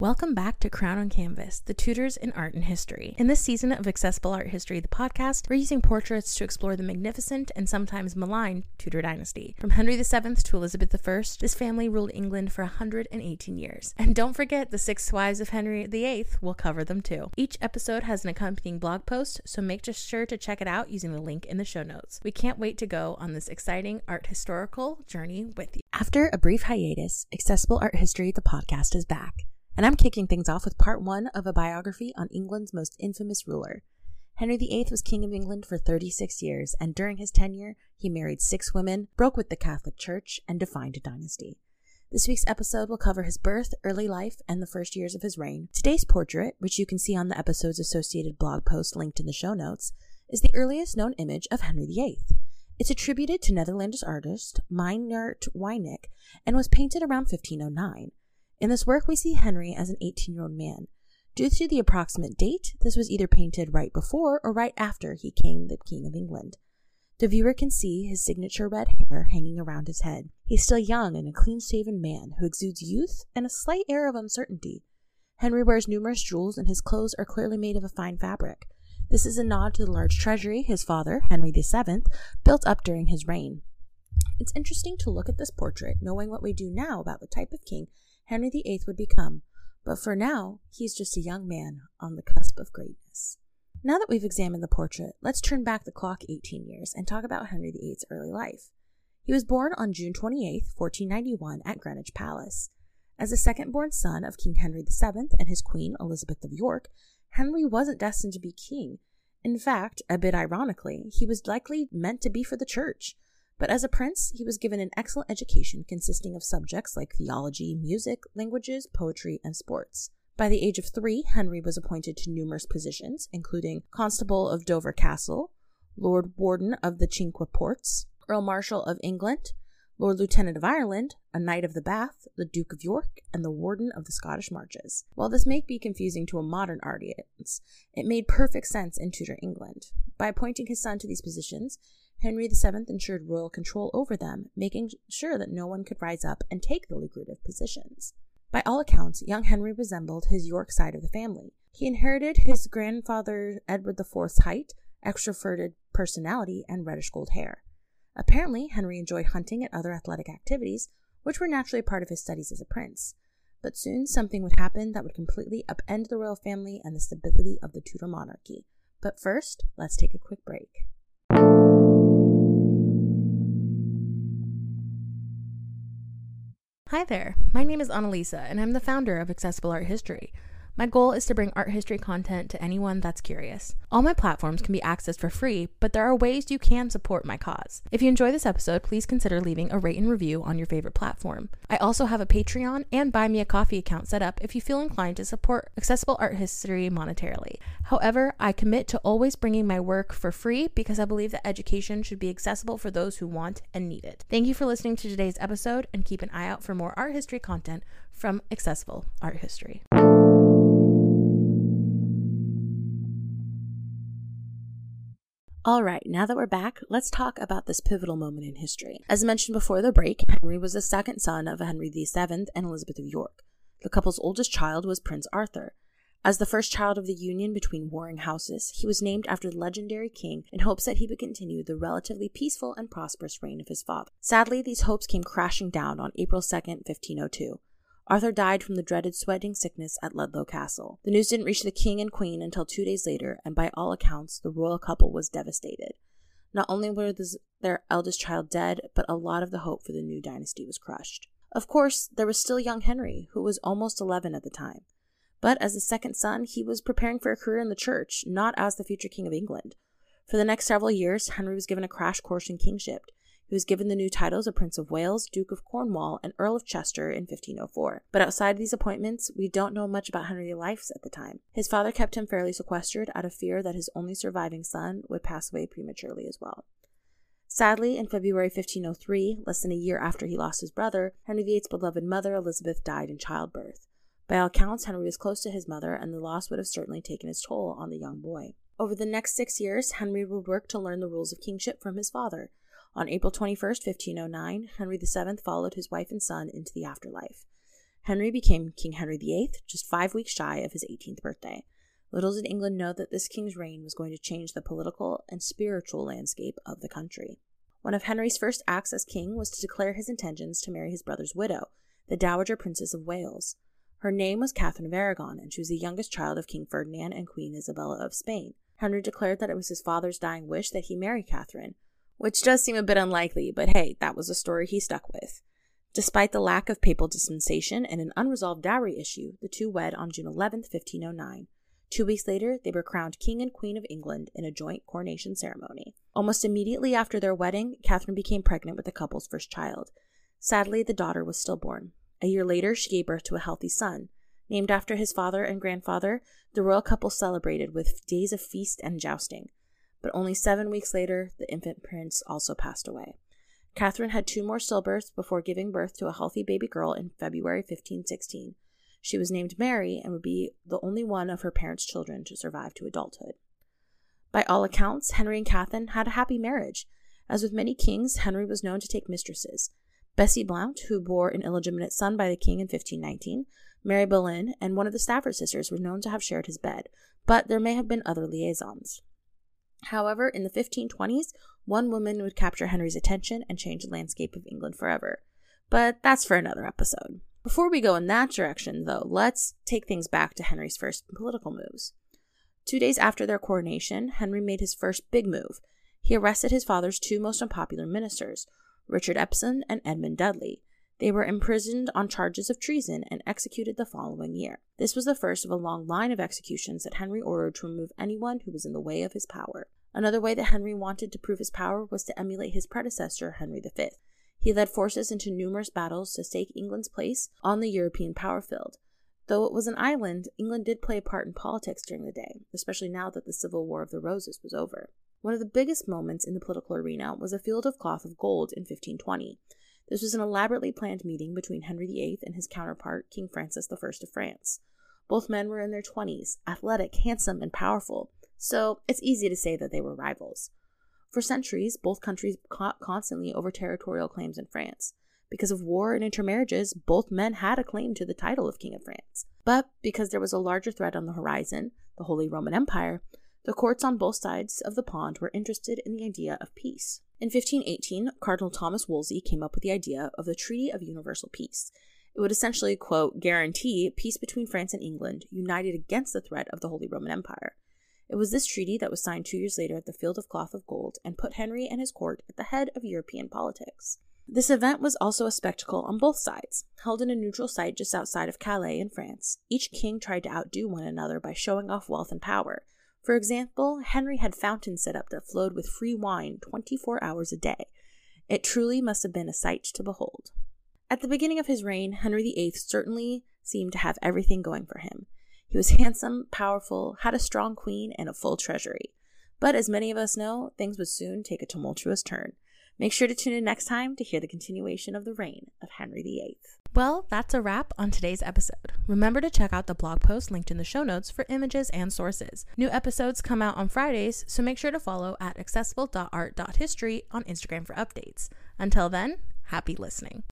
Welcome back to Crown and Canvas, the Tudors in art and history. In this season of Accessible Art History, the podcast, we're using portraits to explore the magnificent and sometimes maligned Tudor dynasty. From Henry VII to Elizabeth I, this family ruled England for 118 years. And don't forget, the six wives of Henry VIII will cover them too. Each episode has an accompanying blog post, so make sure to check it out using the link in the show notes. We can't wait to go on this exciting art historical journey with you. After a brief hiatus, Accessible Art History, the podcast, is back. And I'm kicking things off with part one of a biography on England's most infamous ruler. Henry VIII was King of England for 36 years, and during his tenure, he married six women, broke with the Catholic Church, and defined a dynasty. This week's episode will cover his birth, early life, and the first years of his reign. Today's portrait, which you can see on the episode's associated blog post linked in the show notes, is the earliest known image of Henry VIII. It's attributed to Netherlandish artist Meynnart Wewyck and was painted around 1509. In this work, we see Henry as an 18 year old man. Due to the approximate date, this was either painted right before or right after he became the King of England. The viewer can see his signature red hair hanging around his head. He's still young and a clean shaven man who exudes youth and a slight air of uncertainty. Henry wears numerous jewels and his clothes are clearly made of a fine fabric. This is a nod to the large treasury his father, Henry VII, built up during his reign. It's interesting to look at this portrait, knowing what we do now about the type of king Henry VIII would become, but for now, he's just a young man on the cusp of greatness. Now that we've examined the portrait, let's turn back the clock 18 years and talk about Henry VIII's early life. He was born on June 28, 1491, at Greenwich Palace. As the second born son of King Henry VII and his queen, Elizabeth of York, Henry wasn't destined to be king. In fact, a bit ironically, he was likely meant to be for the church. But as a prince, he was given an excellent education consisting of subjects like theology, music, languages, poetry, and sports. By the age of three, Henry was appointed to numerous positions, including Constable of Dover Castle, Lord Warden of the Cinque Ports, Earl Marshal of England, Lord Lieutenant of Ireland, a Knight of the Bath, the Duke of York, and the Warden of the Scottish Marches. While this may be confusing to a modern audience, it made perfect sense in Tudor England. By appointing his son to these positions, Henry VII ensured royal control over them, making sure that no one could rise up and take the lucrative positions. By all accounts, young Henry resembled his York side of the family. He inherited his grandfather Edward IV's height, extroverted personality, and reddish gold hair. Apparently, Henry enjoyed hunting and other athletic activities, which were naturally part of his studies as a prince. But soon something would happen that would completely upend the royal family and the stability of the Tudor monarchy. But first, let's take a quick break. Hi there, my name is Annalisa, and I'm the founder of Accessible Art History. My goal is to bring art history content to anyone that's curious. All my platforms can be accessed for free, but there are ways you can support my cause. If you enjoy this episode, please consider leaving a rate and review on your favorite platform. I also have a Patreon and Buy Me a Coffee account set up if you feel inclined to support accessible art history monetarily. However, I commit to always bringing my work for free because I believe that education should be accessible for those who want and need it. Thank you for listening to today's episode and keep an eye out for more art history content from Accessible Art History. All right, now that we're back, let's talk about this pivotal moment in history. As mentioned before the break, Henry was the second son of Henry VII and Elizabeth of York. The couple's oldest child was Prince Arthur. As the first child of the union between warring houses, he was named after the legendary king in hopes that he would continue the relatively peaceful and prosperous reign of his father. Sadly, these hopes came crashing down on April 2, 1502. Arthur died from the dreaded sweating sickness at Ludlow Castle. The news didn't reach the king and queen until two days later, and by all accounts, the royal couple was devastated. Not only were this, their eldest child dead, but a lot of the hope for the new dynasty was crushed. Of course, there was still young Henry, who was almost 11 at the time. But as the second son, he was preparing for a career in the church, not as the future king of England. For the next several years, Henry was given a crash course in kingship, he was given the new titles of Prince of Wales, Duke of Cornwall, and Earl of Chester in 1504. But outside these appointments, we don't know much about Henry's life at the time. His father kept him fairly sequestered out of fear that his only surviving son would pass away prematurely as well. Sadly, in February 1503, less than a year after he lost his brother, Henry VIII's beloved mother, Elizabeth, died in childbirth. By all accounts, Henry was close to his mother, and the loss would have certainly taken its toll on the young boy. Over the next six years, Henry would work to learn the rules of kingship from his father, on April 21, 1509, Henry VII followed his wife and son into the afterlife. Henry became King Henry VIII just five weeks shy of his 18th birthday. Little did England know that this king's reign was going to change the political and spiritual landscape of the country. One of Henry's first acts as king was to declare his intentions to marry his brother's widow, the Dowager Princess of Wales. Her name was Catherine of Aragon, and she was the youngest child of King Ferdinand and Queen Isabella of Spain. Henry declared that it was his father's dying wish that he marry Catherine, which does seem a bit unlikely, but hey, that was a story he stuck with. Despite the lack of papal dispensation and an unresolved dowry issue, the two wed on June 11, 1509. Two weeks later, they were crowned King and Queen of England in a joint coronation ceremony. Almost immediately after their wedding, Catherine became pregnant with the couple's first child. Sadly, the daughter was stillborn. A year later, she gave birth to a healthy son. Named after his father and grandfather, the royal couple celebrated with days of feast and jousting. But only seven weeks later, the infant prince also passed away. Catherine had two more stillbirths before giving birth to a healthy baby girl in February 1516. She was named Mary and would be the only one of her parents' children to survive to adulthood. By all accounts, Henry and Catherine had a happy marriage. As with many kings, Henry was known to take mistresses. Bessie Blount, who bore an illegitimate son by the king in 1519, Mary Boleyn, and one of the Stafford sisters were known to have shared his bed, but there may have been other liaisons. However, in the 1520s, one woman would capture Henry's attention and change the landscape of England forever. But that's for another episode. Before we go in that direction, though, let's take things back to Henry's first political moves. Two days after their coronation, Henry made his first big move. He arrested his father's two most unpopular ministers, Richard Empson and Edmund Dudley. They were imprisoned on charges of treason and executed the following year. This was the first of a long line of executions that Henry ordered to remove anyone who was in the way of his power. Another way that Henry wanted to prove his power was to emulate his predecessor, Henry V. He led forces into numerous battles to stake England's place on the European power field. Though it was an island, England did play a part in politics during the day, especially now that the Civil War of the Roses was over. One of the biggest moments in the political arena was a field of cloth of gold in 1520. This was an elaborately planned meeting between Henry VIII and his counterpart, King Francis I of France. Both men were in their 20s, athletic, handsome, and powerful, so it's easy to say that they were rivals. For centuries, both countries caught constantly over territorial claims in France. Because of war and intermarriages, both men had a claim to the title of King of France. But because there was a larger threat on the horizon, the Holy Roman Empire, the courts on both sides of the pond were interested in the idea of peace. In 1518, Cardinal Thomas Wolsey came up with the idea of the Treaty of Universal Peace. It would essentially, quote, guarantee peace between France and England, united against the threat of the Holy Roman Empire. It was this treaty that was signed two years later at the Field of Cloth of Gold and put Henry and his court at the head of European politics. This event was also a spectacle on both sides. Held in a neutral site just outside of Calais in France, each king tried to outdo one another by showing off wealth and power. For example, Henry had fountains set up that flowed with free wine 24 hours a day. It truly must have been a sight to behold. At the beginning of his reign, Henry VIII certainly seemed to have everything going for him. He was handsome, powerful, had a strong queen, and a full treasury. But as many of us know, things would soon take a tumultuous turn. Make sure to tune in next time to hear the continuation of the reign of Henry VIII. Well, that's a wrap on today's episode. Remember to check out the blog post linked in the show notes for images and sources. New episodes come out on Fridays, so make sure to follow at accessible.art.history on Instagram for updates. Until then, happy listening.